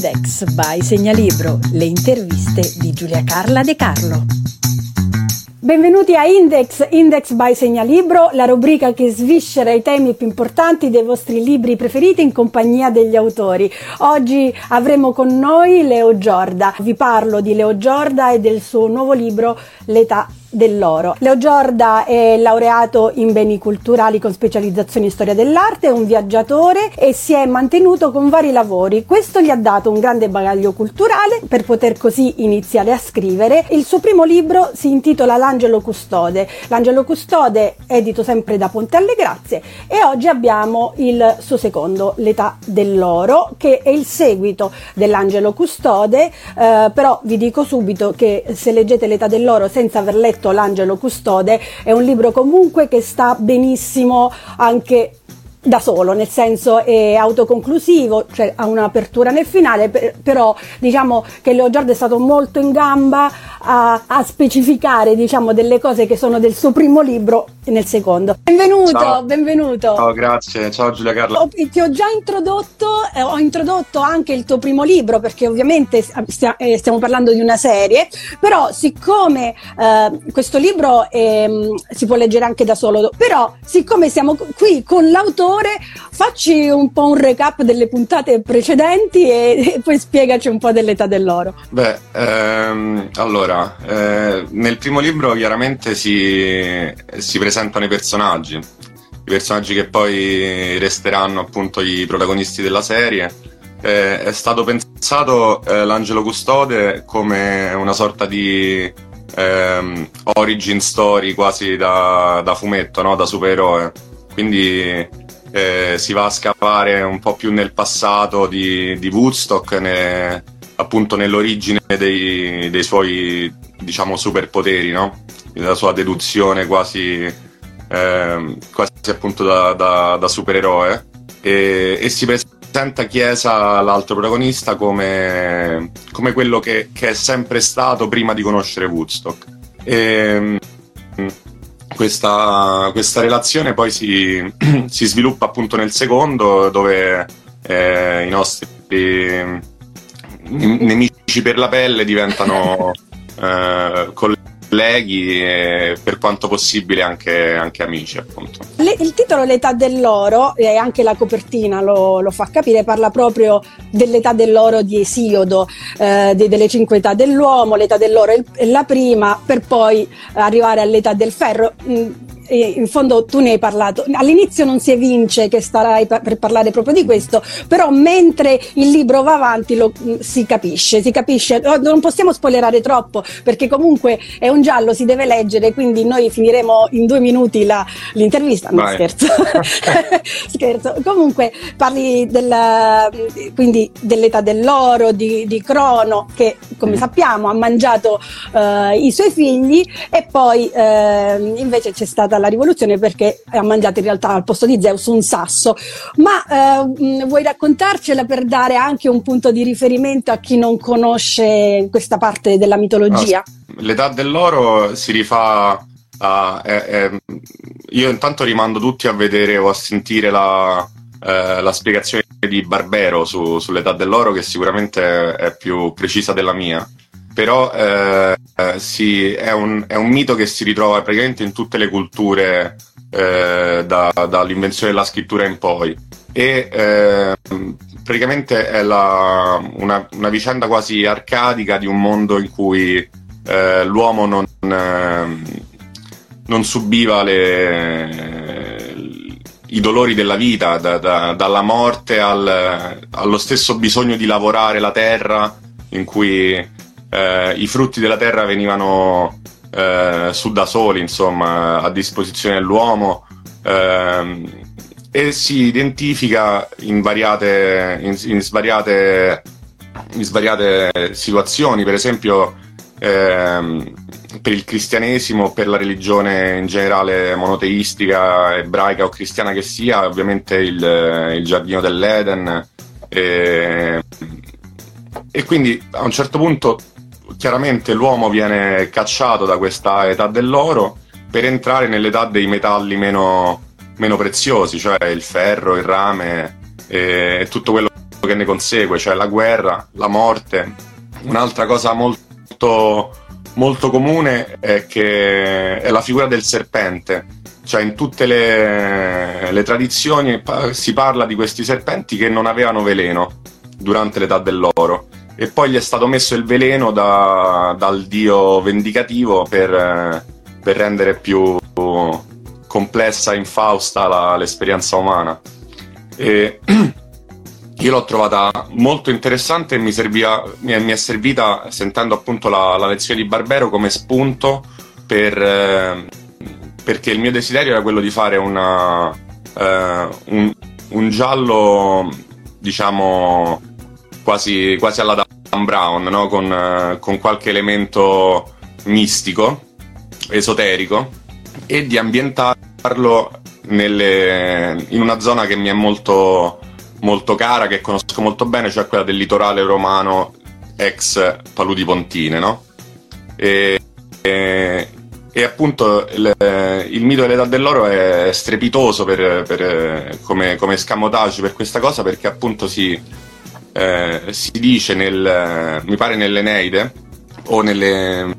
Index by Segnalibro, le interviste di Giulia Carla De Carlo. Benvenuti a Index, Index by Segnalibro, la rubrica che sviscera i temi più importanti dei vostri libri preferiti in compagnia degli autori. Oggi avremo con noi Leo Giorda. Vi parlo di Leo Giorda e del suo nuovo libro L'età dell'oro. Leo Giorda è laureato in beni culturali con specializzazione in storia dell'arte, è un viaggiatore e si è mantenuto con vari lavori. Questo gli ha dato un grande bagaglio culturale per poter così iniziare a scrivere. Il suo primo libro si intitola L'Angelo Custode. L'Angelo Custode edito sempre da Ponte alle Grazie e oggi abbiamo il suo secondo, L'età dell'oro, che è il seguito dell'Angelo Custode, eh, però vi dico subito che se leggete L'età dell'oro senza aver letto L'Angelo Custode, è un libro comunque che sta benissimo anche da solo, nel senso è autoconclusivo, cioè ha un'apertura nel finale, per, però diciamo che Leo Giordo è stato molto in gamba a, a, specificare diciamo delle cose che sono del suo primo libro nel secondo. Benvenuto, ciao. benvenuto. Ciao, grazie. Ciao Giulia Carla. Ho, ti ho già introdotto, eh, ho introdotto anche il tuo primo libro perché ovviamente stia, eh, stiamo parlando di una serie, però siccome eh, questo libro ehm, si può leggere anche da solo, però siccome siamo qui con l'autore facci un po' un recap delle puntate precedenti e, e poi spiegaci un po' dell'età dell'oro. Beh, ehm, allora, eh, nel primo libro chiaramente si, si presentano i personaggi, i personaggi che poi resteranno appunto i protagonisti della serie. Eh, è stato pensato eh, l'Angelo Custode come una sorta di ehm, origin story quasi da, da fumetto, no? da supereroe. Quindi eh, si va a scavare un po' più nel passato di, di Woodstock, ne, appunto nell'origine dei, dei, suoi diciamo superpoteri, no? la sua deduzione quasi, eh, quasi appunto da, da, da supereroe e, e, si presenta Chiesa, l'altro protagonista, come, come quello che, che, è sempre stato prima di conoscere Woodstock. E, questa, questa relazione poi si, si, sviluppa appunto nel secondo dove eh, i nostri nemici per la pelle diventano eh, colleghi e per quanto possibile anche, anche amici appunto. Le, il titolo L'età dell'oro e anche la copertina lo, lo, fa capire, parla proprio dell'età dell'oro di Esiodo, eh, de, delle cinque età dell'uomo, l'età dell'oro è la prima per poi arrivare all'età del ferro. Mm, in fondo tu ne hai parlato. All'inizio non si evince che starai per parlare proprio di questo, però mentre il libro va avanti lo, mm, si capisce, si capisce. Non possiamo spoilerare troppo perché comunque è un giallo, si deve leggere, quindi noi finiremo in due minuti la, l'intervista. No, scherzo. scherzo. Comunque parli della, quindi dell'età dell'oro, di, di Crono, che come mm. sappiamo ha mangiato uh, i suoi figli e poi uh, invece c'è stata la rivoluzione perché ha mangiato in realtà al posto di Zeus un sasso. Ma eh, vuoi raccontarcela per dare anche un punto di riferimento a chi non conosce questa parte della mitologia? No, l'età dell'oro si rifà a... Eh, eh, io intanto rimando tutti a vedere o a sentire la, eh, la spiegazione di Barbero su, sull'età dell'oro che sicuramente è più precisa della mia però eh, sì, è, un, è, un, mito che si ritrova praticamente in tutte le culture eh, da, dall'invenzione della scrittura in poi. E eh, praticamente è la, una, una, vicenda quasi arcadica di un mondo in cui eh, l'uomo non, ehm, non subiva le, i dolori della vita, da, da, dalla morte al, allo stesso bisogno di lavorare la terra in cui eh, i frutti della terra venivano eh, su da soli, insomma, a disposizione dell'uomo ehm, e si identifica in, variate, in, in, svariate, in svariate situazioni, per esempio ehm, per il cristianesimo, per la religione in generale monoteistica, ebraica o cristiana che sia, ovviamente il, il giardino dell'Eden. E, e quindi a un certo punto chiaramente l'uomo viene cacciato da questa età dell'oro per entrare nell'età dei metalli meno, meno preziosi, cioè il ferro, il rame e tutto quello che ne consegue, cioè la guerra, la morte. Un'altra cosa molto, molto comune è che è la figura del serpente, cioè in tutte le, le tradizioni si parla di questi serpenti che non avevano veleno durante l'età dell'oro e poi gli è stato messo il veleno da, dal dio vendicativo per, per rendere più complessa e infausta la, l'esperienza umana. E io l'ho trovata molto interessante e mi, serviva, mi, è, servita, sentendo appunto la, la, lezione di Barbero, come spunto per, eh, perché il mio desiderio era quello di fare una, eh, un, un, giallo, diciamo, quasi, quasi alla Dan Brown, no? con, eh, con qualche elemento mistico, esoterico e di ambientarlo nelle, in una zona che mi è molto, molto cara, che conosco molto bene, cioè quella del litorale romano ex Paludi Pontine, no? E, e, e appunto il, il, mito dell'età dell'oro è strepitoso per, per, come, come scamotage per questa cosa perché appunto si, eh, si dice nel, mi pare nell'Eneide o nelle,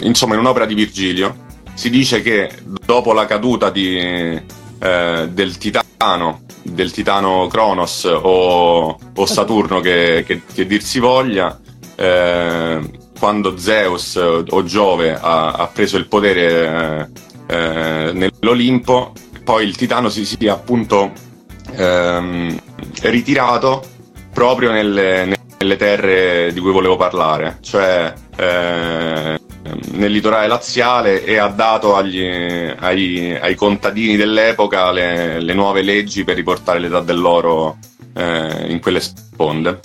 insomma in un'opera di Virgilio si dice che dopo la caduta di, eh, del titano, del titano Cronos o, o Saturno che, che, che, dir si voglia, eh, quando Zeus o Giove ha, ha preso il potere eh, eh nell'Olimpo, poi il titano si sia appunto ehm, ritirato proprio nelle, nelle, terre di cui volevo parlare, cioè eh, nel litorale laziale e ha dato agli, ai, ai, contadini dell'epoca le, le, nuove leggi per riportare l'età dell'oro eh, in quelle sponde.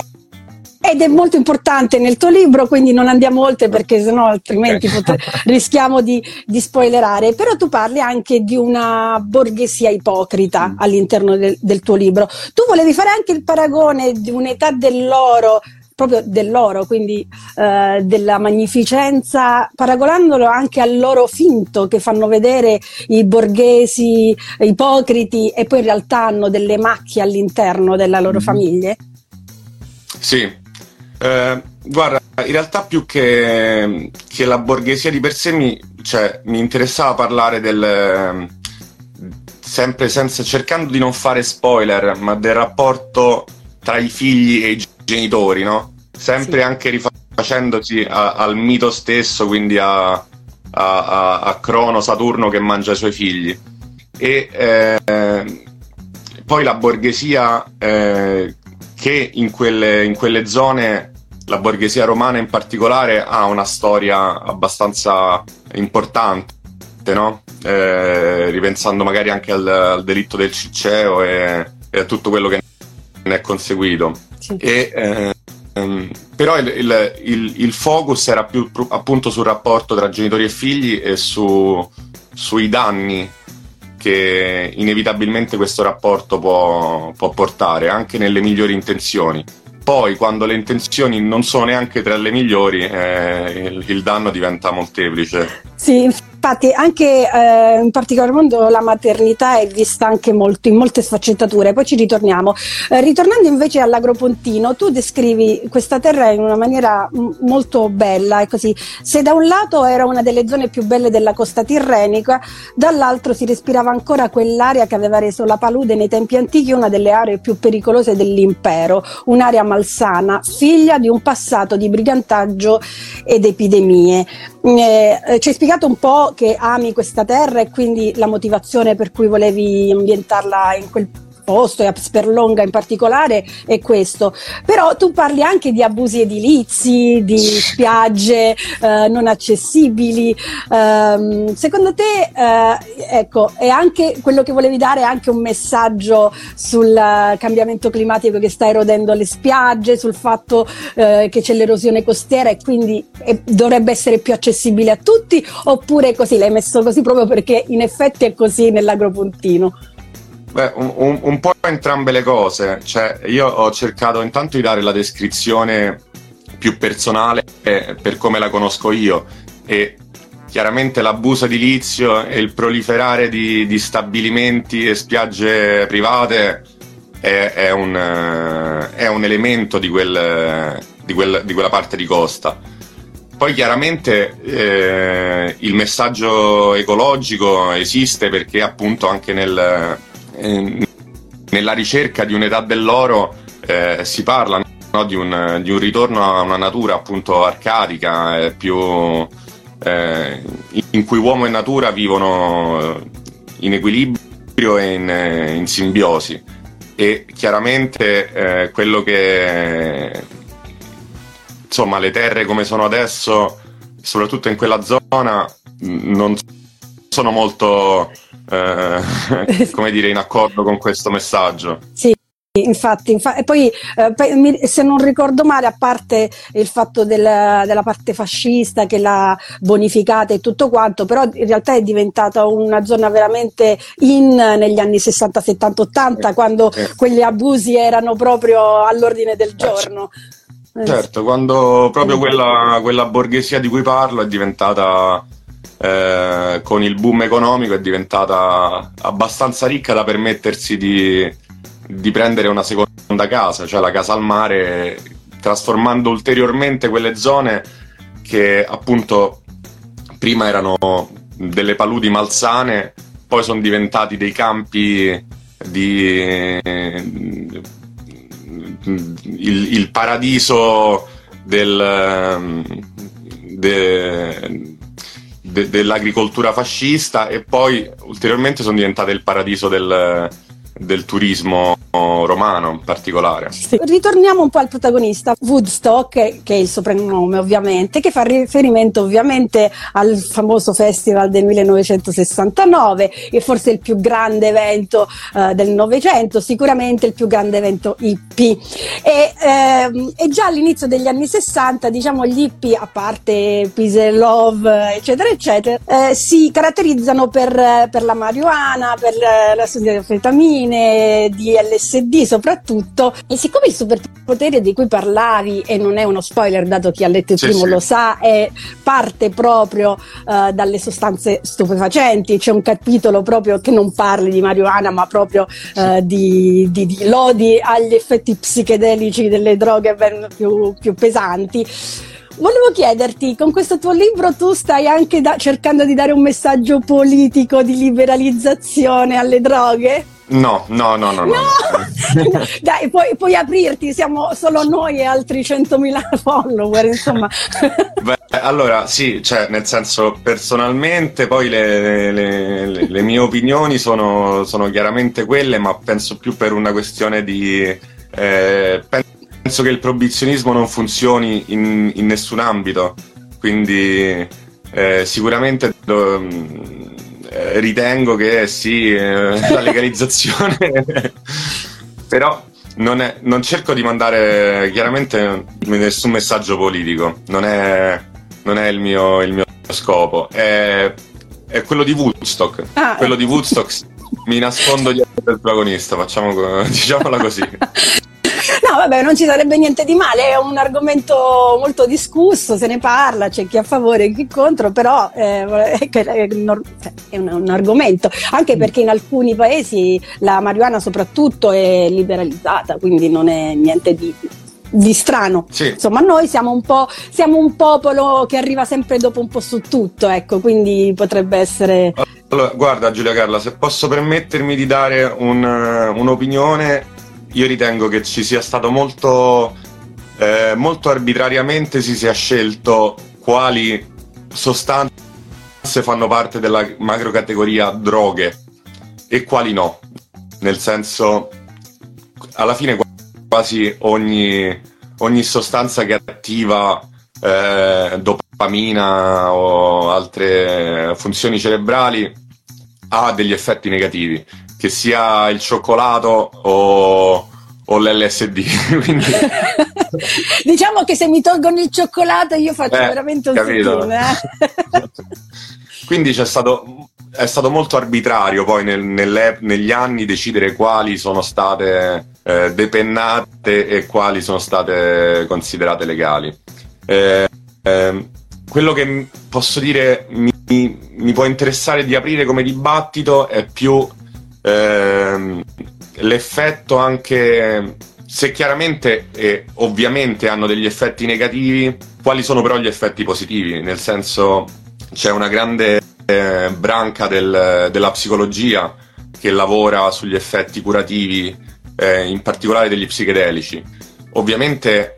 Ed è molto importante nel tuo libro, quindi non andiamo oltre perché sennò altrimenti okay. potre, rischiamo di, di, spoilerare. Però tu parli anche di una borghesia ipocrita mm. all'interno del, del tuo libro. Tu volevi fare anche il paragone di un'età dell'oro proprio dell'oro, quindi eh, della magnificenza, paragonandolo anche all'oro finto che fanno vedere i borghesi ipocriti e poi in realtà hanno delle macchie all'interno della loro mm-hmm. famiglia? Sì, eh, guarda, in realtà più che, che, la borghesia di per sé mi, cioè, mi interessava parlare del sempre senza, cercando di non fare spoiler, ma del rapporto tra i figli e i genitori, no? Sempre sì. anche rifacendosi a, al mito stesso, quindi a, a, a, a, Crono Saturno che mangia i suoi figli. E eh, poi la borghesia eh, che in quelle, in quelle zone la borghesia romana in particolare ha una storia abbastanza importante, no? eh, ripensando magari anche al, al delitto del Cicceo e, e, a tutto quello che ne è conseguito. Sì. E, eh, però il, il, il, il, focus era più appunto sul rapporto tra genitori e figli e su, sui danni che inevitabilmente questo rapporto può, può portare, anche nelle migliori intenzioni. Poi, quando le intenzioni non sono neanche tra le migliori, eh, il, il danno diventa molteplice. Sì, Infatti anche eh, in particolar modo la maternità è vista anche molto, in molte sfaccettature, poi ci ritorniamo. Eh, ritornando invece all'agropontino, tu descrivi questa terra in una maniera m- molto bella, è così. Se da un lato era una delle zone più belle della costa tirrenica, dall'altro si respirava ancora quell'area che aveva reso la palude nei tempi antichi una delle aree più pericolose dell'impero, un'area malsana, figlia di un passato di brigantaggio ed epidemie. Eh, eh, ci hai spiegato un po' che ami questa terra e quindi la motivazione per cui volevi ambientarla in quel posto e a Sperlonga in particolare è questo. Però tu parli anche di abusi edilizi, di spiagge eh, non accessibili. Um, secondo te, eh, ecco, è anche quello che volevi dare è anche un messaggio sul cambiamento climatico che sta erodendo le spiagge, sul fatto eh, che c'è l'erosione costiera e quindi dovrebbe essere più accessibile a tutti, oppure così l'hai messo così proprio perché in effetti è così nell'agropuntino? Beh, un, un, po' entrambe le cose. Cioè, io ho cercato intanto di dare la descrizione più personale per come la conosco io e chiaramente l'abuso edilizio e il proliferare di, di stabilimenti e spiagge private è, è, un, è un, elemento di, quel, di, quel, di, quella parte di costa. Poi chiaramente eh, il messaggio ecologico esiste perché appunto anche nel, eh, nella ricerca di un'età dell'oro eh, si parla no, di, un, di, un, ritorno a una natura appunto arcadica, eh, più, eh, in cui uomo e natura vivono in equilibrio e in, in simbiosi. E chiaramente eh, quello che insomma le terre come sono adesso, soprattutto in quella zona, non sono molto eh, come dire in accordo con questo messaggio. Sì, Infatti, infa- e poi eh, se non ricordo male, a parte il fatto del, della parte fascista che l'ha bonificata e tutto quanto, però in realtà è diventata una zona veramente in negli anni 60, 70, 80, eh, quando eh. quegli abusi erano proprio all'ordine del eh, giorno. Certo, quando proprio quella, quella borghesia di cui parlo è diventata eh, con il boom economico è diventata abbastanza ricca da permettersi di, di prendere una seconda casa, cioè la casa al mare, trasformando ulteriormente quelle zone che appunto prima erano delle paludi malsane, poi sono diventati dei campi di il, il paradiso del, de, de, dell'agricoltura fascista e poi ulteriormente sono diventate il paradiso del, del turismo romano in particolare. Sì. Ritorniamo un po' al protagonista, Woodstock, che è il soprannome ovviamente, che fa riferimento ovviamente al famoso festival del 1969, che forse il più grande evento uh, del Novecento, sicuramente il più grande evento hippie. E, ehm, e, già all'inizio degli anni 60, diciamo, gli hippie, a parte Peace Love, eccetera, eccetera, eh, si caratterizzano per, per, la marijuana, per la, la anfetamine, di LSD soprattutto. E siccome il superpotere di cui parlavi, e non è uno spoiler dato chi ha letto il sì, primo sì. lo sa, è parte proprio uh, dalle sostanze stupefacenti, c'è un capitolo proprio che non parli di marijuana ma proprio uh, di, di, di, lodi agli effetti psichedelici delle droghe ben più, più pesanti. Volevo chiederti, con questo tuo libro tu stai anche da, cercando di dare un messaggio politico di liberalizzazione alle droghe? No, no, no, no. no. no. Dai, puoi, puoi, aprirti, siamo solo noi e altri 100.000 follower, insomma. Beh, allora, sì, cioè, nel senso, personalmente poi le, le, le, le mie opinioni sono, sono, chiaramente quelle, ma penso più per una questione di... Eh, penso che il proibizionismo non funzioni in, in nessun ambito, quindi eh, sicuramente... Lo, eh, ritengo che sì, eh, la legalizzazione, però non, è, non, cerco di mandare chiaramente nessun messaggio politico, non è, non è il, mio, il, mio, scopo, è, è quello di Woodstock. Ah, quello di Woodstock mi nascondo dietro il protagonista, facciamo, diciamola così. No, vabbè, non ci sarebbe niente di male, è un argomento molto discusso, se ne parla, c'è chi a favore e chi contro, però eh, è, è un, un, argomento, anche mm. perché in alcuni paesi la marijuana soprattutto è liberalizzata, quindi non è niente di, di strano. Sì. Insomma, noi siamo un, po', siamo un popolo che arriva sempre dopo un po' su tutto, ecco, quindi potrebbe essere... Allora, guarda Giulia Carla, se posso permettermi di dare un, un'opinione, io ritengo che ci sia stato molto, eh, molto arbitrariamente si sia scelto quali sostanze fanno parte della macrocategoria droghe e quali no. Nel senso, alla fine quasi ogni, ogni sostanza che attiva eh, dopamina o altre funzioni cerebrali ha degli effetti negativi che sia il cioccolato o, o l'LSD. Quindi... diciamo che se mi tolgono il cioccolato io faccio eh, veramente un capito. Eh? Quindi c'è stato, è stato molto arbitrario poi nel, negli anni decidere quali sono state eh, depennate e quali sono state considerate legali. Eh, ehm, quello che posso dire mi, mi, può interessare di aprire come dibattito è più ehm, l'effetto anche se chiaramente e ovviamente hanno degli effetti negativi, quali sono però gli effetti positivi? Nel senso c'è una grande eh, branca del, della psicologia che lavora sugli effetti curativi, eh, in particolare degli psichedelici. Ovviamente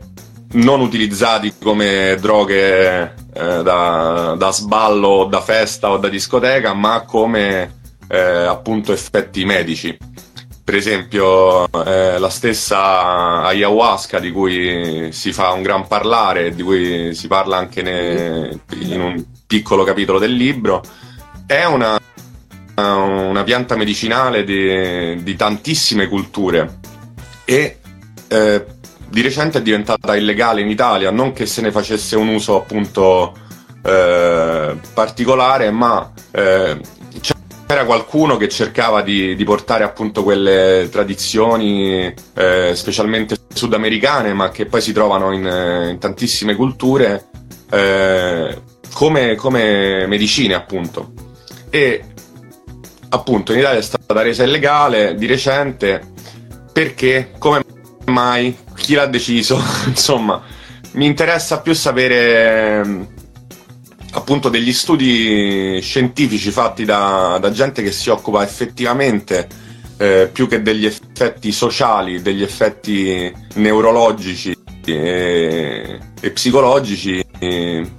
non utilizzati come droghe eh, da, da, sballo da festa o da discoteca, ma come eh, appunto effetti medici. Per esempio, eh, la stessa ayahuasca di cui si fa un gran parlare, di cui si parla anche ne, in un piccolo capitolo del libro, è una, una pianta medicinale di, di, tantissime culture e eh, di recente è diventata illegale in Italia, non che se ne facesse un uso appunto eh, particolare, ma eh, c'era qualcuno che cercava di, di, portare appunto quelle tradizioni, eh, specialmente sudamericane, ma che poi si trovano in, in tantissime culture, eh, come, come medicine appunto. E appunto in Italia è stata resa illegale di recente perché come mai, chi l'ha deciso, insomma, mi interessa più sapere ehm, appunto degli studi scientifici fatti da, da gente che si occupa effettivamente eh, più che degli effetti sociali, degli effetti neurologici e, e psicologici, e,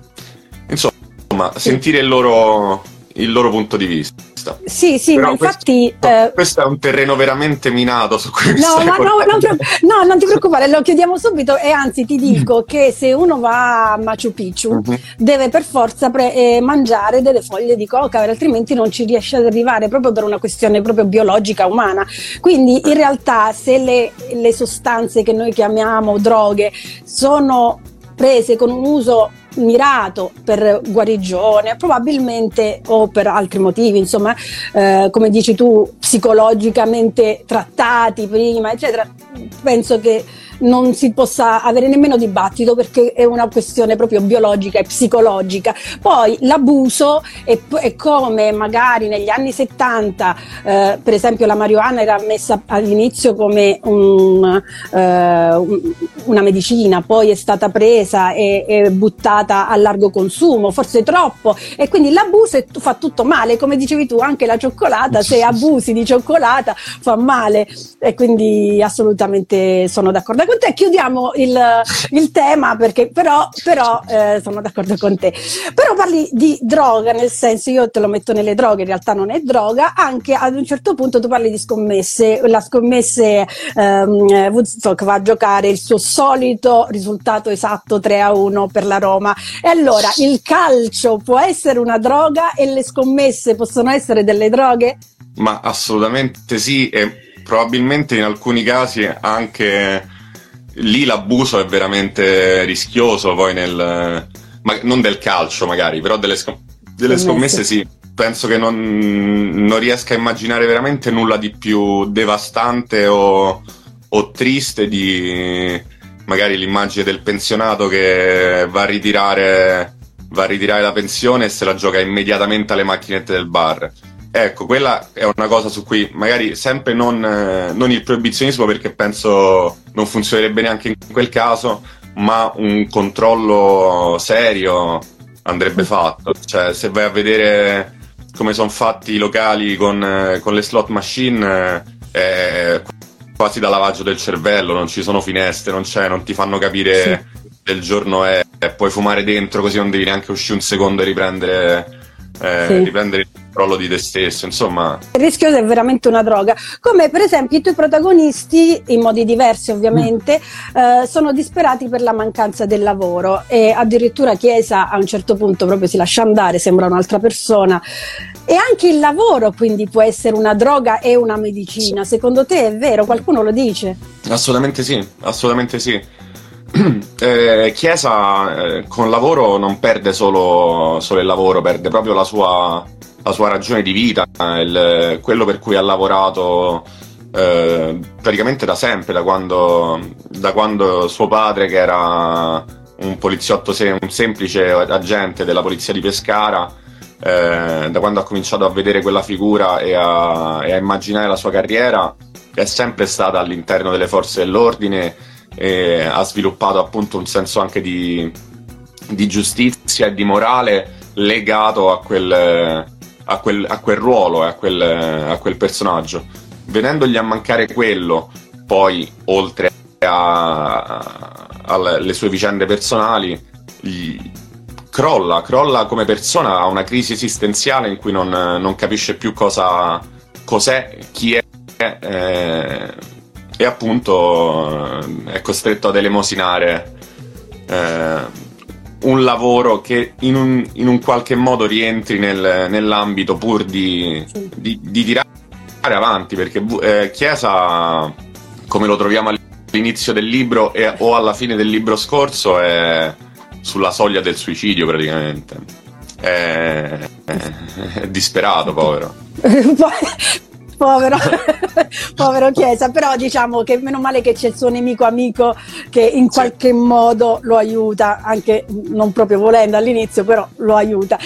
insomma, sentire il loro, il loro punto di vista vista. Sì, sì, Però ma infatti... Questo, eh... questo, è un terreno veramente minato su cui no, ma no, non, no, non ti preoccupare, lo chiediamo subito e anzi ti dico che se uno va a Machu Picchu mm-hmm. deve per forza pre- eh, mangiare delle foglie di coca, altrimenti non ci riesce ad arrivare proprio per una questione proprio biologica umana. Quindi in realtà se le, le sostanze che noi chiamiamo droghe sono prese con un uso mirato per guarigione, probabilmente o per altri motivi, insomma, eh, come dici tu, psicologicamente trattati prima, eccetera. Penso che non si possa avere nemmeno dibattito perché è una questione proprio biologica e psicologica. Poi l'abuso è, è come magari negli anni 70, eh, per esempio la marijuana era messa all'inizio come un, eh, una medicina, poi è stata presa e, e, buttata a largo consumo, forse troppo, e quindi l'abuso è, fa tutto male, come dicevi tu, anche la cioccolata, se abusi di cioccolata fa male e quindi assolutamente sono d'accordo con te. Chiudiamo il, il tema perché però, però eh, sono d'accordo con te. Però parli di droga, nel senso io te lo metto nelle droghe, in realtà non è droga, anche ad un certo punto tu parli di scommesse, la scommesse ehm, Woodstock va a giocare il suo solito risultato esatto 3 a 1 per la Roma. E allora il calcio può essere una droga e le scommesse possono essere delle droghe? Ma assolutamente sì, e probabilmente in alcuni casi anche lì l'abuso è veramente rischioso poi nel non del calcio magari però delle, scom- delle scommesse sì. Penso che non, non, riesca a immaginare veramente nulla di più devastante o, o triste di magari l'immagine del pensionato che va a ritirare va a ritirare la pensione e se la gioca immediatamente alle macchinette del bar Ecco, quella è una cosa su cui magari sempre non, eh, non, il proibizionismo perché penso non funzionerebbe neanche in quel caso, ma un controllo serio andrebbe fatto. Cioè, se vai a vedere come sono fatti i locali con, eh, con le slot machine, eh, quasi da lavaggio del cervello, non ci sono finestre, non c'è, non ti fanno capire sì. il giorno è, puoi fumare dentro così non devi neanche uscire un secondo e riprendere, eh, sì. riprendere il controllo di te stesso, insomma. Il rischioso è veramente una droga, come per esempio i tuoi protagonisti, in modi diversi ovviamente, mm. eh, sono disperati per la mancanza del lavoro e addirittura Chiesa a un certo punto proprio si lascia andare, sembra un'altra persona. E anche il lavoro quindi può essere una droga e una medicina, secondo te è vero? Qualcuno lo dice? Assolutamente sì, assolutamente sì. Eh, Chiesa eh, con lavoro non perde solo, solo, il lavoro, perde proprio la sua, la sua ragione di vita, il, quello per cui ha lavorato eh, praticamente da sempre, da quando, da quando, suo padre, che era un poliziotto, un semplice agente della polizia di Pescara, eh, da quando ha cominciato a vedere quella figura e a, e a immaginare la sua carriera, è sempre stata all'interno delle forze dell'ordine e ha sviluppato appunto un senso anche di, di giustizia e di morale legato a quel, a quel, a quel ruolo e a quel, a quel personaggio. Venendogli a mancare quello, poi oltre alle sue vicende personali, gli, crolla, crolla come persona, ha una crisi esistenziale in cui non, non capisce più cosa, cos'è, chi è eh, e appunto è costretto ad elemosinare eh, un lavoro che in un, in un, qualche modo rientri nel, nell'ambito pur di, di, di, tirare avanti, perché eh, Chiesa, come lo troviamo all'inizio del libro e, o alla fine del libro scorso, è sulla soglia del suicidio praticamente. È, è, è disperato, povero. povero, povero Chiesa, però diciamo che meno male che c'è il suo nemico amico che in qualche sì. modo lo aiuta, anche non proprio volendo all'inizio, però lo aiuta.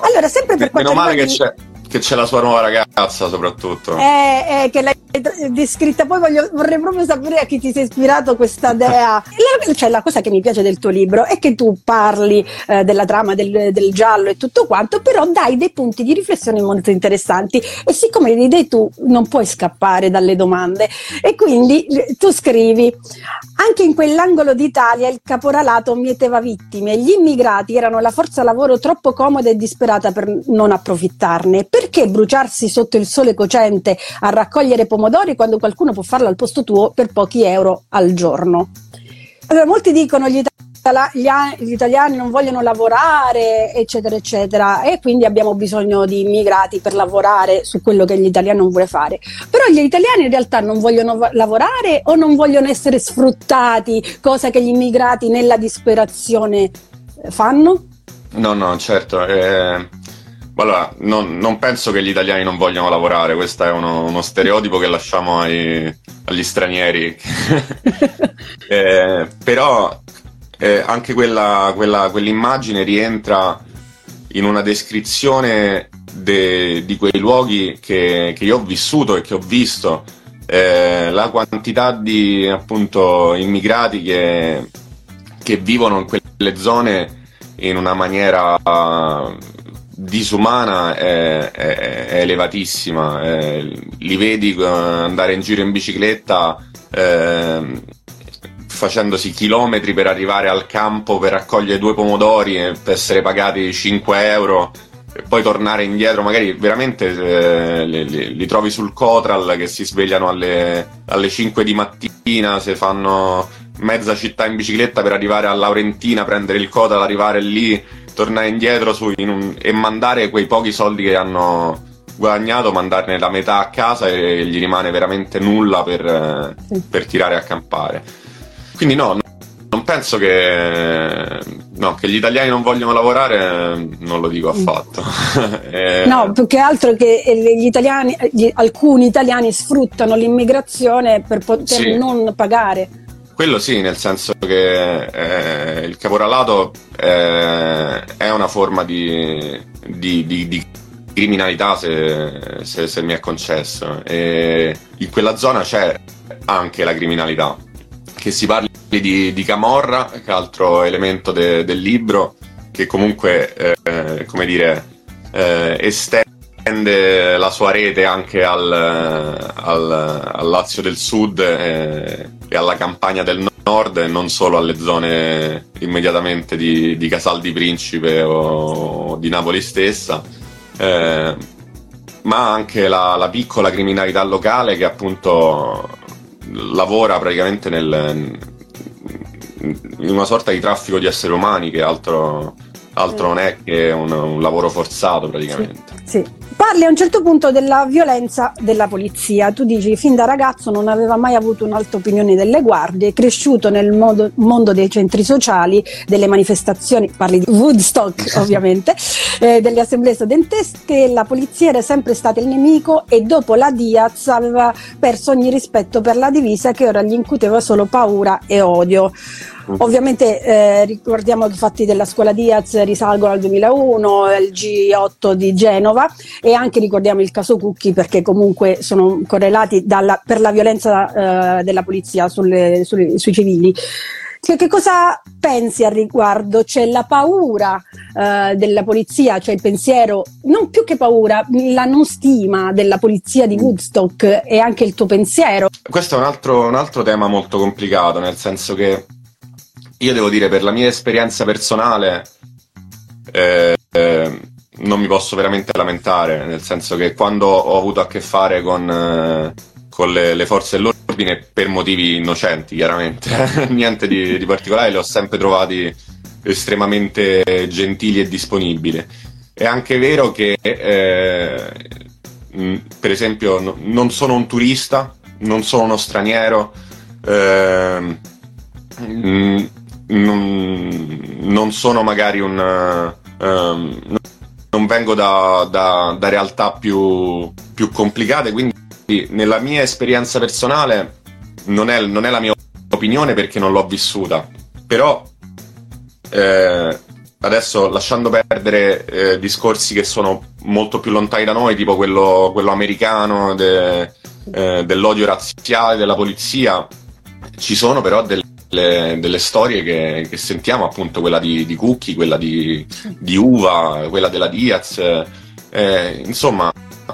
Allora, sempre per quanto meno male che c'è che c'è la sua nuova ragazza soprattutto. Eh, eh, che l'hai descritta, poi voglio, vorrei proprio sapere a chi ti sei ispirato questa idea. la, cioè, la cosa che mi piace del tuo libro è che tu parli eh, della trama del, del, giallo e tutto quanto, però dai dei punti di riflessione molto interessanti. E siccome li dai tu non puoi scappare dalle domande. E quindi tu scrivi anche in quell'angolo d'Italia il caporalato mieteva vittime, gli immigrati erano la forza lavoro troppo comoda e disperata per non approfittarne perché bruciarsi sotto il sole cocente a raccogliere pomodori quando qualcuno può farlo al posto tuo per pochi euro al giorno? Allora, molti dicono gli, gli italiani non vogliono lavorare, eccetera, eccetera, e quindi abbiamo bisogno di immigrati per lavorare su quello che gli italiani non vuole fare. Però gli italiani in realtà non vogliono lavorare o non vogliono essere sfruttati, cosa che gli immigrati nella disperazione fanno? No, no, certo. Eh, allora, non, non, penso che gli italiani non vogliano lavorare, questo è uno, uno stereotipo che lasciamo ai, agli stranieri. eh, però eh, anche quella, quella, quell'immagine rientra in una descrizione de, di quei luoghi che, che, io ho vissuto e che ho visto. Eh, la quantità di appunto immigrati che, che vivono in quelle zone in una maniera disumana è, è, è elevatissima. Eh, li vedi eh, andare in giro in bicicletta eh, facendosi chilometri per arrivare al campo per raccogliere due pomodori e per essere pagati 5 euro e poi tornare indietro. Magari veramente eh, li, li, li, trovi sul Cotral che si svegliano alle, alle 5 di mattina, se fanno mezza città in bicicletta per arrivare a Laurentina, prendere il Cotral, arrivare lì tornare indietro su, un, e mandare quei pochi soldi che hanno guadagnato, mandarne la metà a casa e gli rimane veramente nulla per, sì. per tirare a campare. Quindi no, non penso che, no, che, gli italiani non vogliono lavorare, non lo dico affatto. e... Eh, no, più che altro che gli italiani, gli, alcuni italiani sfruttano l'immigrazione per poter sì. non pagare. Quello sì, nel senso che eh, il caporalato eh, è una forma di, di, di, di criminalità, se, se, se, mi è concesso. E in quella zona c'è anche la criminalità. Che si parli di, Camorra, che è altro elemento de, del libro, che comunque, eh, come dire, eh, estende la sua rete anche al, al, al Lazio del Sud eh, e alla campagna del nord e non solo alle zone immediatamente di, di Casal di Principe o di Napoli stessa, eh, ma anche la, la, piccola criminalità locale che appunto lavora praticamente nel, in una sorta di traffico di esseri umani che altro, altro non è che un, un lavoro forzato praticamente. Sì, sì. Parli a un certo punto della violenza della polizia. Tu dici fin da ragazzo non aveva mai avuto un'alta opinione delle guardie, cresciuto nel modo, mondo dei centri sociali, delle manifestazioni, parli di Woodstock ovviamente, eh, delle assemblee studentesche, la polizia era sempre stata il nemico e dopo la Diaz aveva perso ogni rispetto per la divisa che ora gli incuteva solo paura e odio. Ovviamente eh, ricordiamo che i fatti della scuola Diaz risalgono al 2001, il G8 di Genova e anche ricordiamo il caso Cucchi perché comunque sono correlati dalla, per la violenza eh, della polizia sulle, sulle, sui civili. Che, che, cosa pensi al riguardo? C'è la paura eh, della polizia, cioè il pensiero, non più che paura, la non stima della polizia di Woodstock e anche il tuo pensiero? Questo è un altro, un altro tema molto complicato, nel senso che io devo dire, per la mia esperienza personale, eh, eh, non mi posso veramente lamentare, nel senso che quando ho avuto a che fare con, eh, con le, le, forze dell'ordine, per motivi innocenti, chiaramente, niente di, di, particolare, li ho sempre trovati estremamente gentili e disponibili. È anche vero che, eh, per esempio, no, non sono un turista, non sono uno straniero. Eh, non, non sono magari un... Um, non vengo da, da, da realtà più, più, complicate, quindi nella mia esperienza personale non è, non è, la mia opinione perché non l'ho vissuta, però eh, adesso lasciando perdere eh, discorsi che sono molto più lontani da noi, tipo quello, quello americano de, eh, dell'odio razziale della polizia, ci sono però delle delle, delle storie che, che, sentiamo, appunto quella di, di Cookie, quella di, di, Uva, quella della Diaz. Eh, insomma,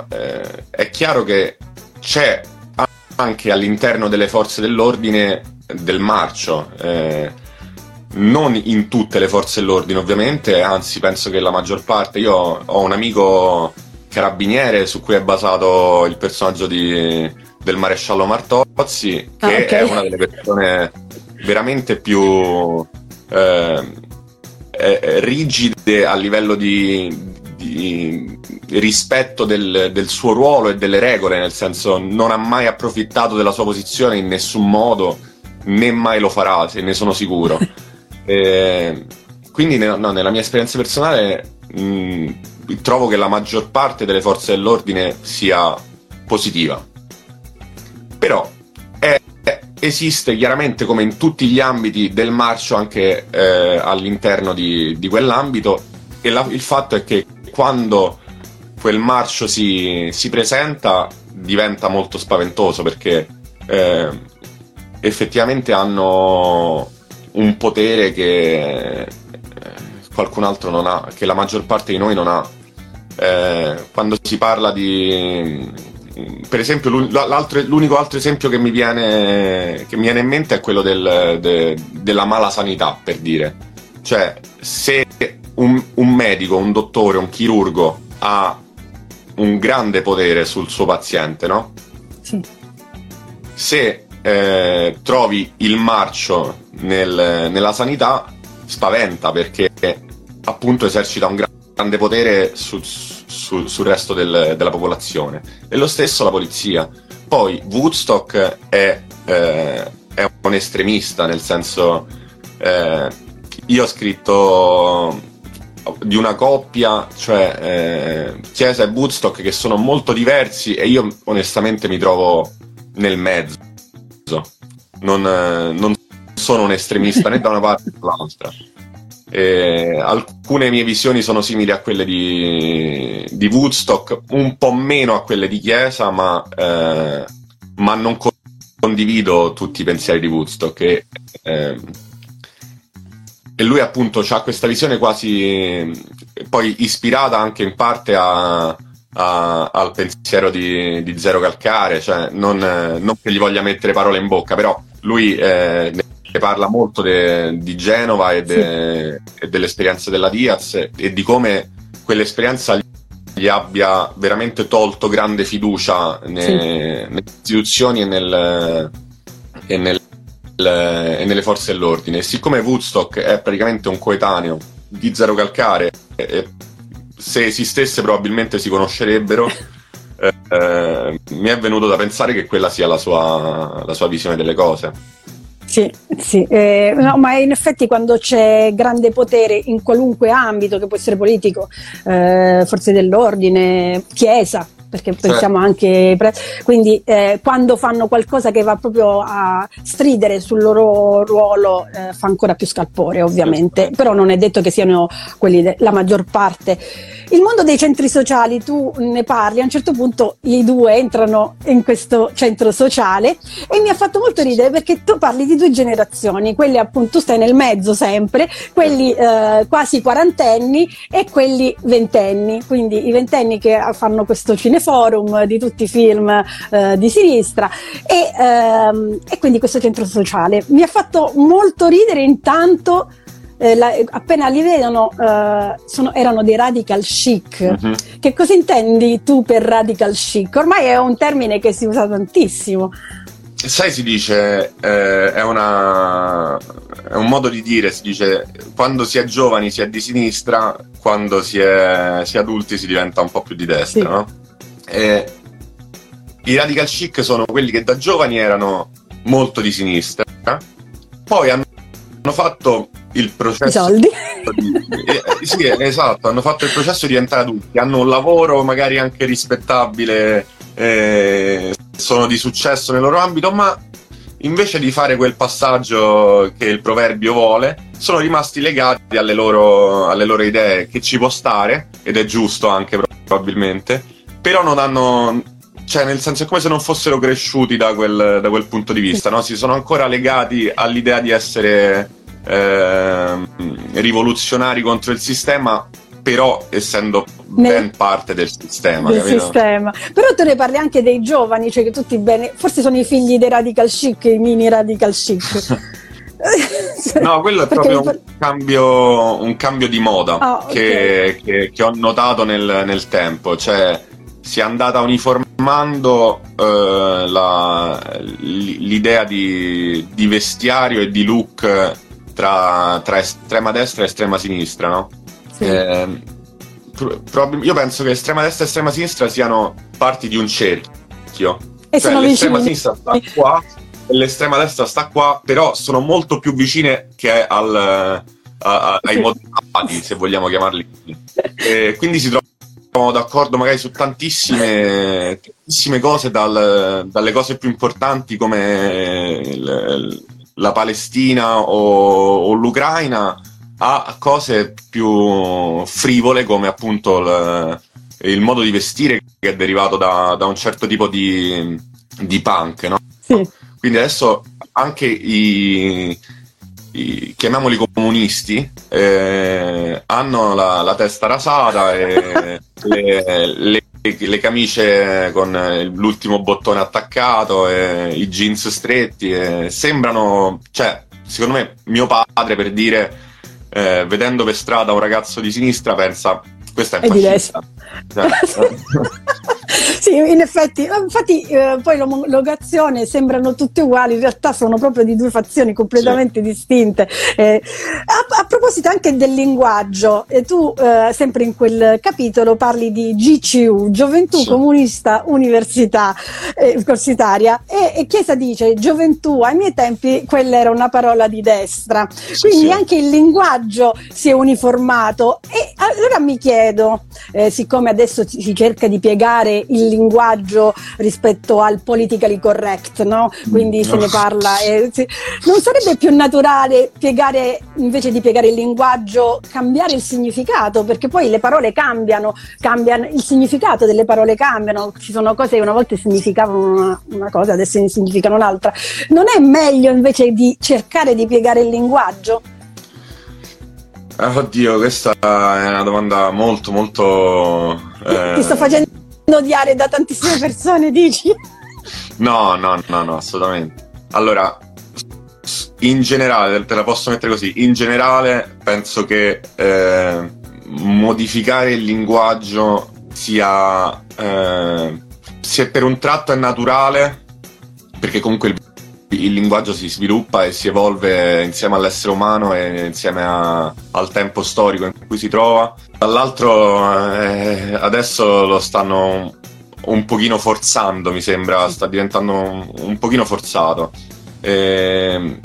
eh, è chiaro che c'è anche all'interno delle forze dell'ordine del marcio. Eh, non in tutte le forze dell'ordine, ovviamente, anzi, penso che la maggior parte. Io ho un amico carabiniere su cui è basato il personaggio di, del maresciallo Martozzi, che ah, okay. è una delle persone veramente più eh, eh, rigide a livello di, di rispetto del, del, suo ruolo e delle regole, nel senso non ha mai approfittato della sua posizione in nessun modo, né mai lo farà, se ne sono sicuro. e, quindi no, nella mia esperienza personale mh, trovo che la maggior parte delle forze dell'ordine sia positiva. Però esiste chiaramente come in tutti gli ambiti del marcio anche eh, all'interno di, di, quell'ambito e la, il fatto è che quando quel marcio si, si presenta diventa molto spaventoso perché eh, effettivamente hanno un potere che eh, qualcun altro non ha, che la maggior parte di noi non ha. Eh, quando si parla di per esempio l'unico altro esempio che mi, viene, che mi viene in mente è quello del, de, della mala sanità, per dire. Cioè, se un, un, medico, un dottore, un chirurgo ha un grande potere sul suo paziente, no? Sì. Se eh, trovi il marcio nel, nella sanità, spaventa perché appunto esercita un grande potere sul sul, sul resto del, della popolazione. E lo stesso la polizia. Poi Woodstock è, eh, è un estremista, nel senso, eh, io ho scritto di una coppia, cioè eh, Chiesa e Woodstock, che sono molto diversi e io onestamente mi trovo nel mezzo. Non, eh, non sono un estremista né da una parte né dall'altra. Eh, alcune mie visioni sono simili a quelle di, di, Woodstock, un po' meno a quelle di Chiesa, ma, eh, ma non condivido tutti i pensieri di Woodstock. E, eh, e lui appunto ha questa visione quasi poi ispirata anche in parte a, a, al pensiero di, di, Zero Calcare, cioè non, non, che gli voglia mettere parole in bocca, però lui eh, parla molto de, di Genova e, de, sì. e, dell'esperienza della Diaz e di come quell'esperienza gli abbia veramente tolto grande fiducia ne, sì. nelle istituzioni e, nel, e, nel, e, nelle forze dell'ordine. E siccome Woodstock è praticamente un coetaneo di Zero Calcare, se esistesse probabilmente si conoscerebbero. Eh, eh, mi è venuto da pensare che quella sia la sua, la sua visione delle cose. Sì, sì. Eh, no, ma in effetti quando c'è grande potere in qualunque ambito, che può essere politico, eh, forze dell'ordine, chiesa, perché certo. pensiamo anche, quindi eh, quando fanno qualcosa che va proprio a stridere sul loro ruolo eh, fa ancora più scalpore ovviamente, certo. però non è detto che siano quelli de- la maggior parte. Il mondo dei centri sociali, tu ne parli, a un certo punto i due entrano in questo centro sociale e mi ha fatto molto ridere perché tu parli di due generazioni, quelli appunto, tu stai nel mezzo sempre, quelli eh, quasi quarantenni e quelli ventenni, quindi i ventenni che fanno questo cineforum di tutti i film eh, di sinistra e, ehm, e quindi questo centro sociale. Mi ha fatto molto ridere intanto eh, la, appena li vedono eh, sono, erano dei radical chic. Uh-huh. Che cosa intendi tu per radical chic? Ormai è un termine che si usa tantissimo. Sai, si dice, eh, è, una, è, un modo di dire, si dice quando si è giovani si è di sinistra, quando si è, si è adulti si diventa un po' più di destra, sì. no? E I radical chic sono quelli che da giovani erano molto di sinistra, poi hanno fatto il processo. I soldi. Di, eh, sì, esatto, hanno fatto il processo di diventare adulti, hanno un lavoro magari anche rispettabile, eh, sono di successo nel loro ambito, ma invece di fare quel passaggio che il proverbio vuole, sono rimasti legati alle loro, alle loro idee, che ci può stare, ed è giusto anche probabilmente, però non hanno, cioè nel senso è come se non fossero cresciuti da quel, da quel punto di vista, no? si sono ancora legati all'idea di essere eh, rivoluzionari contro il sistema, però essendo ben parte del sistema. Del sistema. Però tu ne parli anche dei giovani, cioè che tutti bene, forse sono i figli dei radical chic, i mini radical chic. no, quello è proprio un cambio, un cambio di moda oh, che, okay. che, che, ho notato nel, nel tempo. Cioè, si è andata uniformando eh, la, l'idea di, di, vestiario e di look tra, tra, estrema destra e estrema sinistra, no? Sì. Eh, prob- io penso che estrema destra e estrema sinistra siano parti di un cerchio. E cioè, l'estrema vicini. sinistra sta qua e l'estrema destra sta qua, però sono molto più vicine che al, a, a, ai sì. moderati, se vogliamo chiamarli così. E quindi si trovano d'accordo magari su tantissime, tantissime cose, dal, dalle cose più importanti come il, la Palestina o, o, l'Ucraina a cose più frivole come appunto il, il modo di vestire che è derivato da, da un certo tipo di, di punk, no? Sì. Quindi adesso anche i, i, chiamiamoli comunisti, eh, hanno la, la, testa rasata e le, le, le, camicie con l'ultimo bottone attaccato e i jeans stretti e sembrano, cioè, secondo me mio padre per dire, eh, vedendo per strada un ragazzo di sinistra pensa questa è, è fascista. Cioè, sì, in effetti, infatti eh, poi l'omologazione sembrano tutte uguali, in realtà sono proprio di due fazioni completamente sì. distinte. Eh, a, a, proposito anche del linguaggio, eh, tu eh, sempre in quel capitolo parli di GCU, Gioventù sì. Comunista Università eh, Universitaria, e, e, Chiesa dice gioventù, ai miei tempi quella era una parola di destra, sì, quindi anche il linguaggio si è uniformato e allora mi chiedo, eh, siccome adesso si cerca di piegare il linguaggio rispetto al politically correct, no? Quindi se ne parla. Eh, sì. Non sarebbe più naturale piegare, invece di piegare il linguaggio, cambiare il significato? Perché poi le parole cambiano, cambiano il significato delle parole cambiano. Ci sono cose che una volta significavano una, una cosa, adesso ne significano un'altra. Non è meglio invece di cercare di piegare il linguaggio? Oddio, questa è una domanda molto molto... Eh... Ti sto facendo odiare da tantissime persone, dici? No, no, no, no, assolutamente. Allora, in generale, te la posso mettere così, in generale penso che eh, modificare il linguaggio sia, eh, sia per un tratto è naturale, perché comunque il il linguaggio si sviluppa e si evolve insieme all'essere umano e insieme a, al tempo storico in cui si trova. Dall'altro eh, adesso lo stanno un pochino forzando, mi sembra, sta diventando un, un pochino forzato. Eh,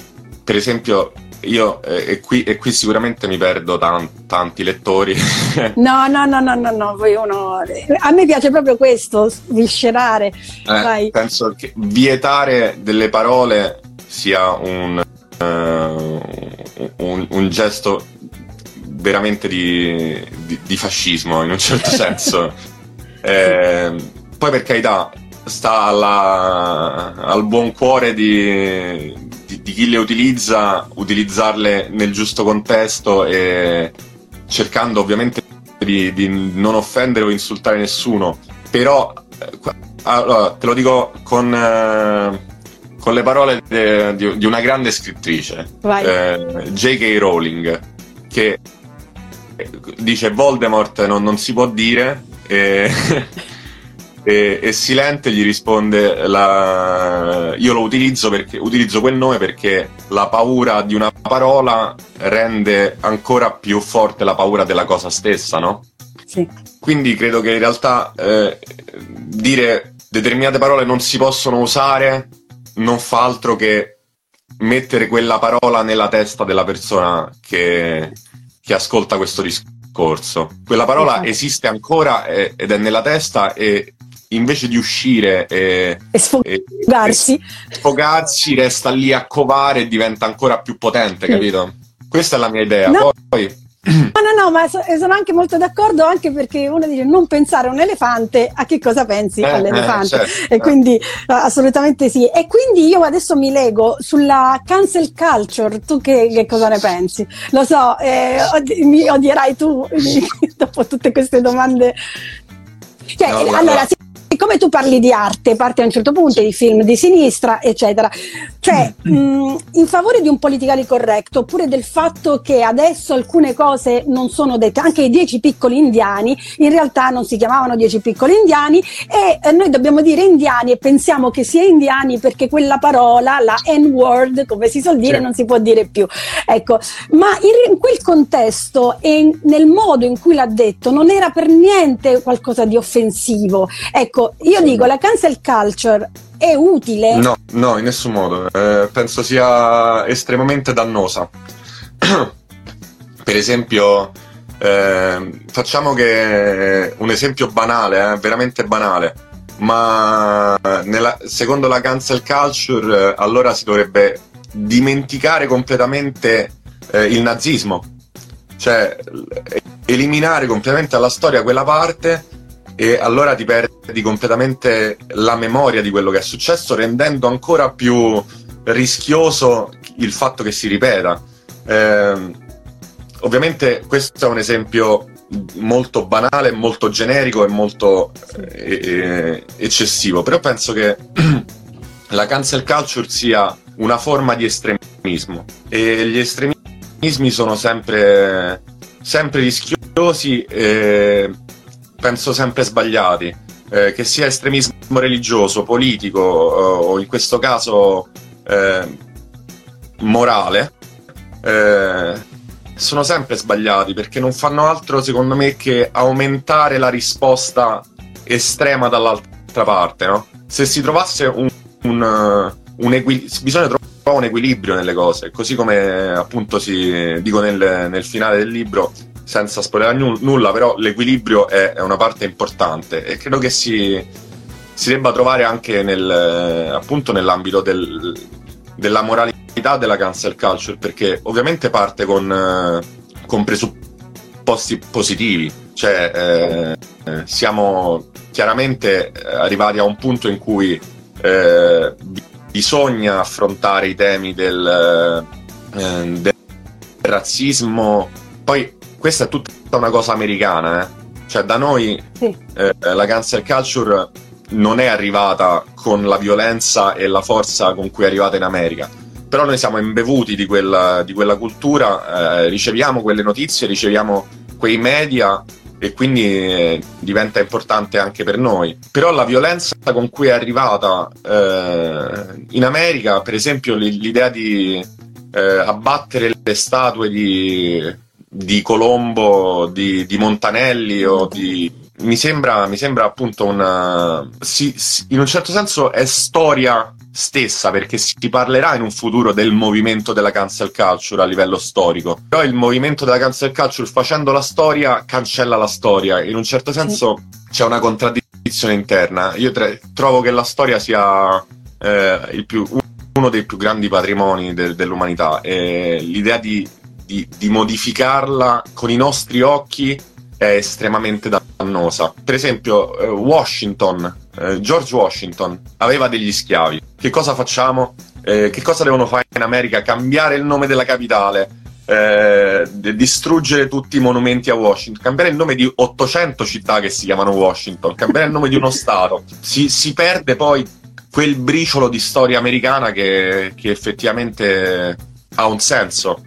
per esempio, io e, qui, e, qui, sicuramente mi perdo tan, tanti lettori. no, no, no, no, no, no, poi uno... A me piace proprio questo, viscerare. Eh, penso che vietare delle parole sia un, uh, un, un gesto veramente di, di, di, fascismo in un certo senso. Eh, poi per carità sta alla, al buon cuore di, di, di, chi le utilizza, utilizzarle nel giusto contesto e cercando ovviamente di, di non offendere o insultare nessuno. Però, eh, allora, te lo dico con, eh, con le parole de, di, una grande scrittrice, eh, J.K. Rowling, che dice Voldemort non, non si può dire. E E, e Silente gli risponde: la... Io lo utilizzo perché utilizzo quel nome perché la paura di una parola rende ancora più forte la paura della cosa stessa, no? Sì. Quindi credo che in realtà eh, dire determinate parole non si possono usare non fa altro che mettere quella parola nella testa della persona che, che ascolta questo discorso. Quella parola esatto. esiste ancora eh, ed è nella testa e invece di uscire e, e sfogarsi. E sfogarsi, resta lì a covare e diventa ancora più potente, sì. capito? Questa è la mia idea. No. Poi... No, no, no, ma sono anche molto d'accordo anche perché uno dice non pensare a un elefante, a che cosa pensi eh, all'elefante? Eh, certo, e quindi assolutamente sì. E quindi io adesso mi lego sulla cancel culture, tu che, che cosa ne pensi? Lo so, eh, mi odierai tu dopo tutte queste domande. Cioè, no, allora, sì, siccome tu parli di arte, parti a un certo punto di film di sinistra, eccetera, cioè mh, mm, in favore di un politically correct oppure del fatto che adesso alcune cose non sono dette, anche i dieci piccoli indiani in realtà non si chiamavano dieci piccoli indiani e eh, noi dobbiamo dire indiani e pensiamo che sia indiani perché quella parola, la N-word, come si suol dire, sì. non si può dire più. Ecco, ma in, in quel contesto e nel modo in cui l'ha detto non era per niente qualcosa di offensivo. Ecco, io dico la cancel culture è utile? No, no, in nessun modo. Eh, penso sia estremamente dannosa. per esempio, eh, facciamo che un esempio banale, eh, veramente banale, ma nella, secondo la cancel culture eh, allora si dovrebbe dimenticare completamente eh, il nazismo, cioè eliminare completamente dalla storia quella parte e allora ti perdi completamente la memoria di quello che è successo, rendendo ancora più rischioso il fatto che si ripeta. Eh, ovviamente questo è un esempio molto banale, molto generico e molto eh, eh, eccessivo, però penso che la cancel culture sia una forma di estremismo e gli estremismi sono sempre, sempre rischiosi. Eh, penso sempre sbagliati, eh, che sia estremismo religioso, politico o in questo caso eh, morale, eh, sono sempre sbagliati perché non fanno altro secondo me che aumentare la risposta estrema dall'altra parte. No? Se si trovasse un, un, un equilibrio, bisogna trovare un equilibrio nelle cose, così come appunto si dico nel, nel finale del libro, senza spoilerare n- nulla, però l'equilibrio è, è, una parte importante e credo che si, si debba trovare anche nel, appunto nell'ambito del, della moralità della cancel culture, perché ovviamente parte con, con presupposti positivi, cioè eh, siamo chiaramente arrivati a un punto in cui eh, bisogna affrontare i temi del, eh, del razzismo, poi questa è tutta una cosa americana, eh? cioè da noi sì. eh, la cancel culture non è arrivata con la violenza e la forza con cui è arrivata in America. Però noi siamo imbevuti di quella, di quella cultura, eh, riceviamo quelle notizie, riceviamo quei media e quindi eh, diventa importante anche per noi. Però la violenza con cui è arrivata eh, in America, per esempio l'idea di eh, abbattere le statue di di Colombo, di, di Montanelli o di... Mi sembra, mi sembra appunto una... Sì, sì, in un certo senso è storia stessa, perché si parlerà in un futuro del movimento della cancel culture a livello storico. Però il movimento della cancel culture, facendo la storia, cancella la storia. In un certo senso c'è una contraddizione interna. Io tre- trovo che la storia sia eh, più, uno dei più grandi patrimoni de- dell'umanità e l'idea di, di, di modificarla con i nostri occhi è estremamente dannosa. Per esempio, eh, Washington, eh, George Washington, aveva degli schiavi. Che cosa facciamo? Eh, che cosa devono fare in America? Cambiare il nome della capitale, eh, distruggere tutti i monumenti a Washington, cambiare il nome di 800 città che si chiamano Washington, cambiare il nome di uno Stato. Si, si perde poi quel briciolo di storia americana che, che effettivamente ha un senso.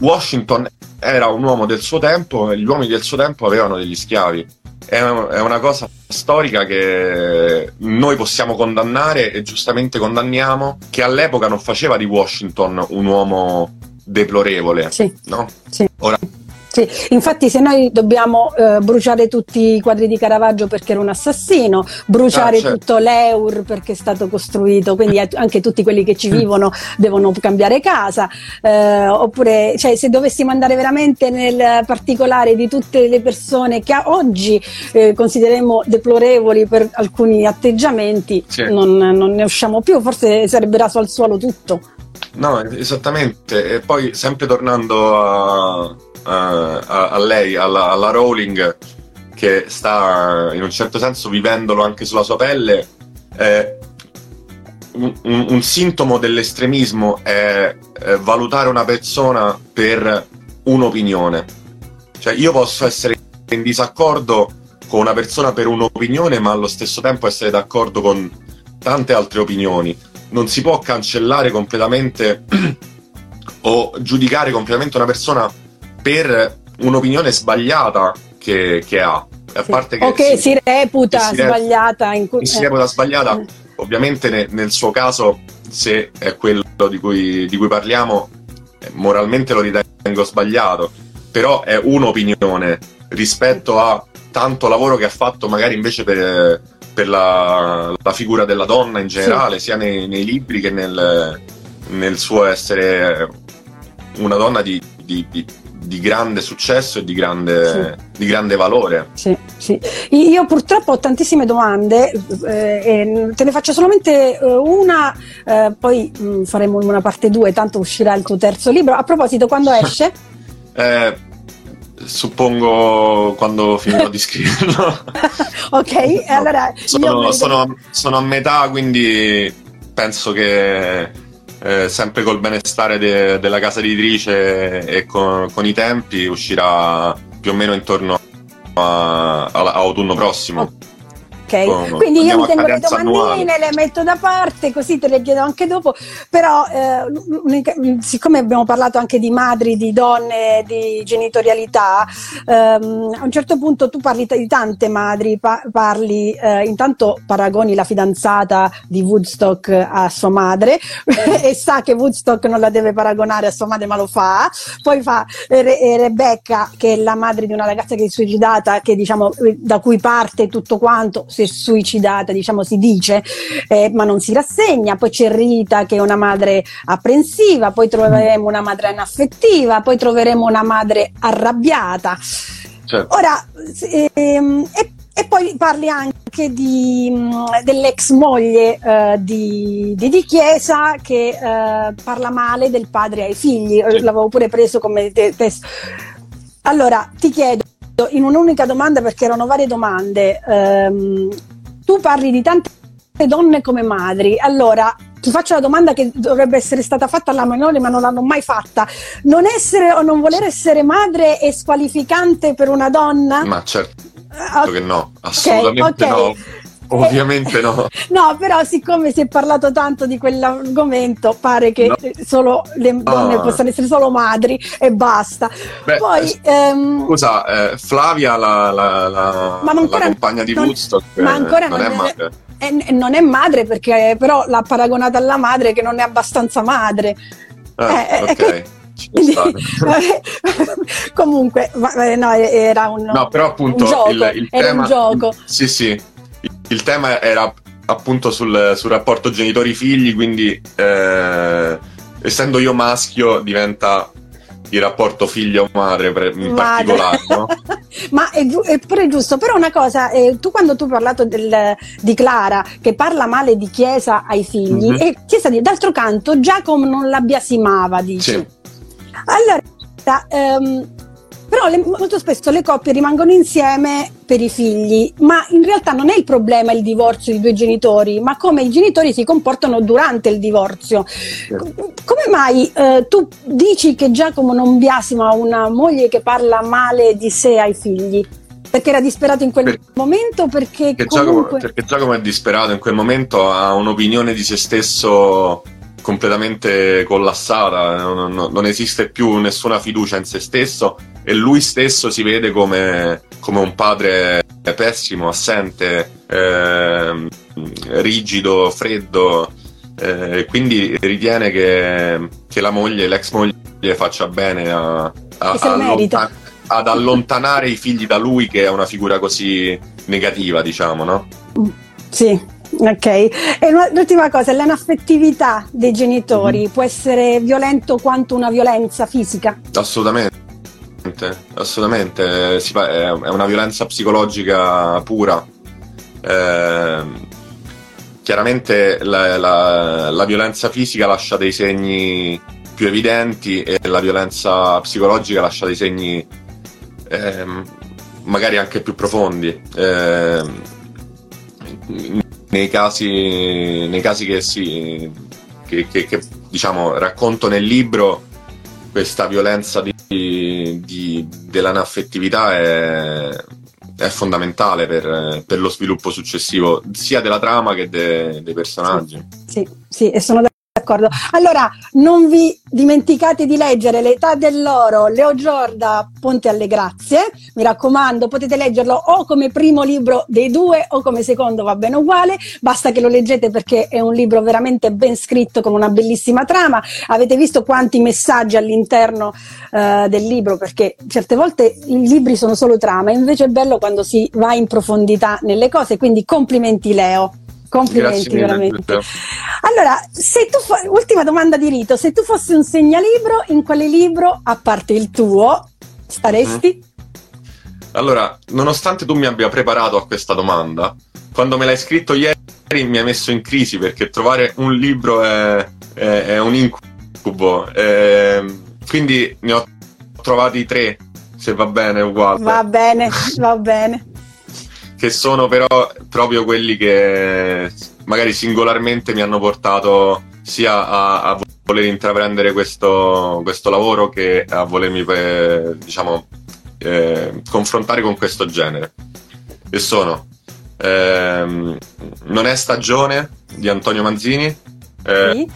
Washington era un uomo del suo tempo e gli uomini del suo tempo avevano degli schiavi. È, una cosa storica che noi possiamo condannare e giustamente condanniamo, che all'epoca non faceva di Washington un uomo deplorevole. Sì. No? Sì. Ora, sì, infatti se noi dobbiamo eh, bruciare tutti i quadri di Caravaggio perché era un assassino, bruciare ah, certo. tutto l'Eur perché è stato costruito, quindi anche tutti quelli che ci vivono devono cambiare casa, eh, oppure cioè, se dovessimo andare veramente nel particolare di tutte le persone che oggi eh, consideriamo deplorevoli per alcuni atteggiamenti, sì. non, non ne usciamo più, forse sarebbe raso al suolo tutto. No, esattamente. E poi sempre tornando a a, a, lei, alla, alla, Rowling, che sta in un certo senso vivendolo anche sulla sua pelle, eh, un, un, un, sintomo dell'estremismo è, è valutare una persona per un'opinione. Cioè io posso essere in disaccordo con una persona per un'opinione, ma allo stesso tempo essere d'accordo con tante altre opinioni. Non si può cancellare completamente o giudicare completamente una persona per un'opinione sbagliata che, che ha. A parte che o che si, si reputa si sbagliata. In cui, si reputa sbagliata. Eh. Ovviamente ne, nel suo caso, se è quello di cui, di cui parliamo, eh, moralmente lo ritengo sbagliato, però è un'opinione rispetto a tanto lavoro che ha fatto magari invece per, per la, la, figura della donna in generale, sì. sia nei, nei, libri che nel, nel, suo essere una donna di, di, di di grande successo e di grande, sì. di grande valore. Sì, sì. Io purtroppo ho tantissime domande, eh, te ne faccio solamente eh, una, eh, poi mh, mm, faremo una parte 2, tanto uscirà il tuo terzo libro. A proposito, quando esce? eh, suppongo quando finirò di scriverlo. ok, allora... Sono, sono, sono a metà, quindi penso che eh, sempre col benestare de- della casa editrice e con, con, i tempi uscirà più o meno intorno a, a, autunno prossimo ok? Quindi io mi tengo le domandine, le metto da parte, così te le chiedo anche dopo. Però, eh, siccome abbiamo parlato anche di madri, di donne, di genitorialità, ehm, a un certo punto tu parli di tante madri, pa- parli, eh, intanto paragoni la fidanzata di Woodstock a sua madre e sa che Woodstock non la deve paragonare a sua madre, ma lo fa. Poi fa Re- Rebecca, che è la madre di una ragazza che è suicidata, che diciamo da cui parte tutto quanto si è suicidata, diciamo si dice, eh, ma non si rassegna. Poi c'è Rita che è una madre apprensiva, poi troveremo una madre anaffettiva, poi troveremo una madre arrabbiata. Certo. Ora, ehm, e, e, poi parli anche di, dell'ex moglie eh, di, di, di, Chiesa che eh, parla male del padre ai figli, sì. l'avevo pure preso come testo. Allora, ti chiedo, in un'unica domanda perché erano varie domande. Um, tu parli di tante donne come madri, allora ti faccio la domanda che dovrebbe essere stata fatta alla minore ma non l'hanno mai fatta. Non essere o non voler essere madre è squalificante per una donna? Ma certo uh, che no, assolutamente okay, okay. Ovviamente no. no, però siccome si è parlato tanto di quell'argomento, pare che no. solo le donne ah. possano essere solo madri e basta. Beh, Poi, eh, ehm, scusa, eh, Flavia, la, la, la, la compagna di non, Woodstock, ma ancora non, non è madre. È, non è madre perché però l'ha paragonata alla madre che non è abbastanza madre. Ah, eh, eh ok. Quindi, comunque no, era un no però appunto un gioco, il, il era tema, un gioco sì sì il tema era appunto sul, sul rapporto genitori-figli, quindi eh, essendo io maschio diventa il rapporto figlio-madre in madre. particolare. No? Ma è, è, pure giusto, però una cosa, eh, tu quando tu hai parlato del, di Clara che parla male di Chiesa ai figli, mm-hmm. e Chiesa d'altro canto Giacomo non la biasimava, dici. Sì. Allora, ehm, però le, molto spesso le coppie rimangono insieme per i figli, ma in realtà non è il problema il divorzio di due genitori, ma come i genitori si comportano durante il divorzio. Come mai eh, tu dici che Giacomo non biasima una moglie che parla male di sé ai figli? Perché era disperato in quel per, momento? Perché, perché, comunque... Giacomo, perché Giacomo è disperato in quel momento, ha un'opinione di se stesso completamente collassata, non, non, non, esiste più nessuna fiducia in se stesso e lui stesso si vede come, come un padre pessimo, assente, eh, rigido, freddo, eh, quindi ritiene che, che, la moglie, l'ex moglie faccia bene a, a, a ad allontanare i figli da lui che è una figura così negativa, diciamo, no? Sì, Ok, e l'ultima cosa, l'anaffettività dei genitori mm-hmm. può essere violento quanto una violenza fisica? Assolutamente, assolutamente, è una violenza psicologica pura. Eh, chiaramente la, la, la, violenza fisica lascia dei segni più evidenti e la violenza psicologica lascia dei segni eh, magari anche più profondi. Eh, nei casi, nei casi che, si, che, che, che diciamo, racconto nel libro, questa violenza di, di, dell'anaffettività è, è fondamentale per, per, lo sviluppo successivo sia della trama che de, dei personaggi. Sì, sì, e sono D'accordo. Allora, non vi dimenticate di leggere L'età dell'oro, Leo Giorda, Ponte alle Grazie. Mi raccomando, potete leggerlo o come primo libro dei due o come secondo, va bene uguale. Basta che lo leggete perché è un libro veramente ben scritto con una bellissima trama. Avete visto quanti messaggi all'interno uh, del libro perché certe volte i libri sono solo trama, invece è bello quando si va in profondità nelle cose. Quindi complimenti Leo. Complimenti mille, veramente. Allora, se tu fo- ultima domanda di rito, se tu fossi un segnalibro, in quale libro, a parte il tuo, staresti? Mm. Allora, nonostante tu mi abbia preparato a questa domanda, quando me l'hai scritto ieri mi ha messo in crisi perché trovare un libro è, è, è un incubo. E, quindi ne ho trovati tre, se va bene, uguale. Va bene, va bene che sono però proprio quelli che magari singolarmente mi hanno portato sia a, a voler intraprendere questo, questo, lavoro che a volermi eh, diciamo eh, confrontare con questo genere e sono ehm, Non è stagione di Antonio Manzini eh, sì.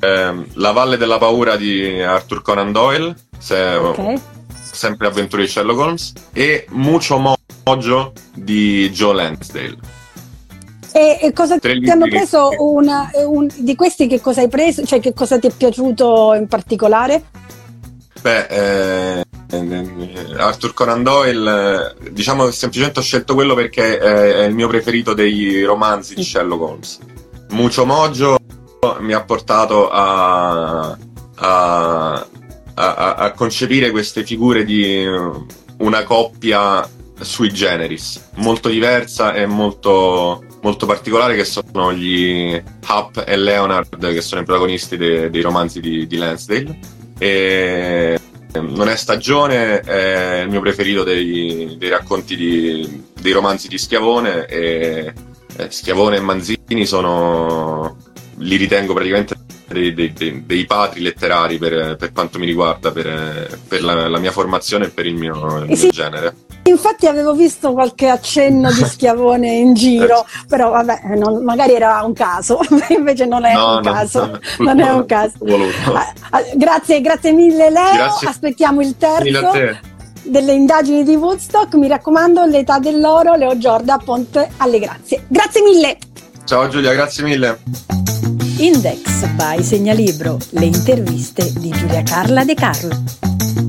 ehm, La valle della paura di Arthur Conan Doyle se, okay. sempre avventure di Sherlock Holmes e Mucho Mo Mojo di Joe Lansdale. E, e cosa Tre ti hanno preso una, un, di questi? Che cosa hai preso? Cioè, che cosa ti è piaciuto in particolare? Beh, eh, Arthur Conan Doyle, diciamo semplicemente ho scelto quello perché è il mio preferito dei romanzi di Sherlock Holmes. Mucho Mojo mi ha portato a, a, a, a concepire queste figure di una coppia sui generis, molto diversa e molto, molto particolare che sono gli Hap e Leonard che sono i protagonisti de, dei romanzi di, di Lansdale. E non è stagione, è il mio preferito dei, dei racconti di, dei romanzi di Schiavone e eh, Schiavone e Manzini sono li ritengo praticamente dei, dei, dei padri letterari per, per, quanto mi riguarda, per, per la, la, mia formazione e per il mio, il mio genere. Infatti avevo visto qualche accenno di schiavone in giro, però vabbè, non, magari era un caso, invece non è no, un no, caso. No, non è un caso. Ah, ah, grazie, grazie mille Leo, grazie. aspettiamo il terzo delle indagini di Woodstock, mi raccomando, l'età dell'oro, Leo Giorda, Ponte alle grazie. Grazie mille! Ciao Giulia, grazie mille. Index by Segnalibro, le interviste di Giulia Carla De Carlo.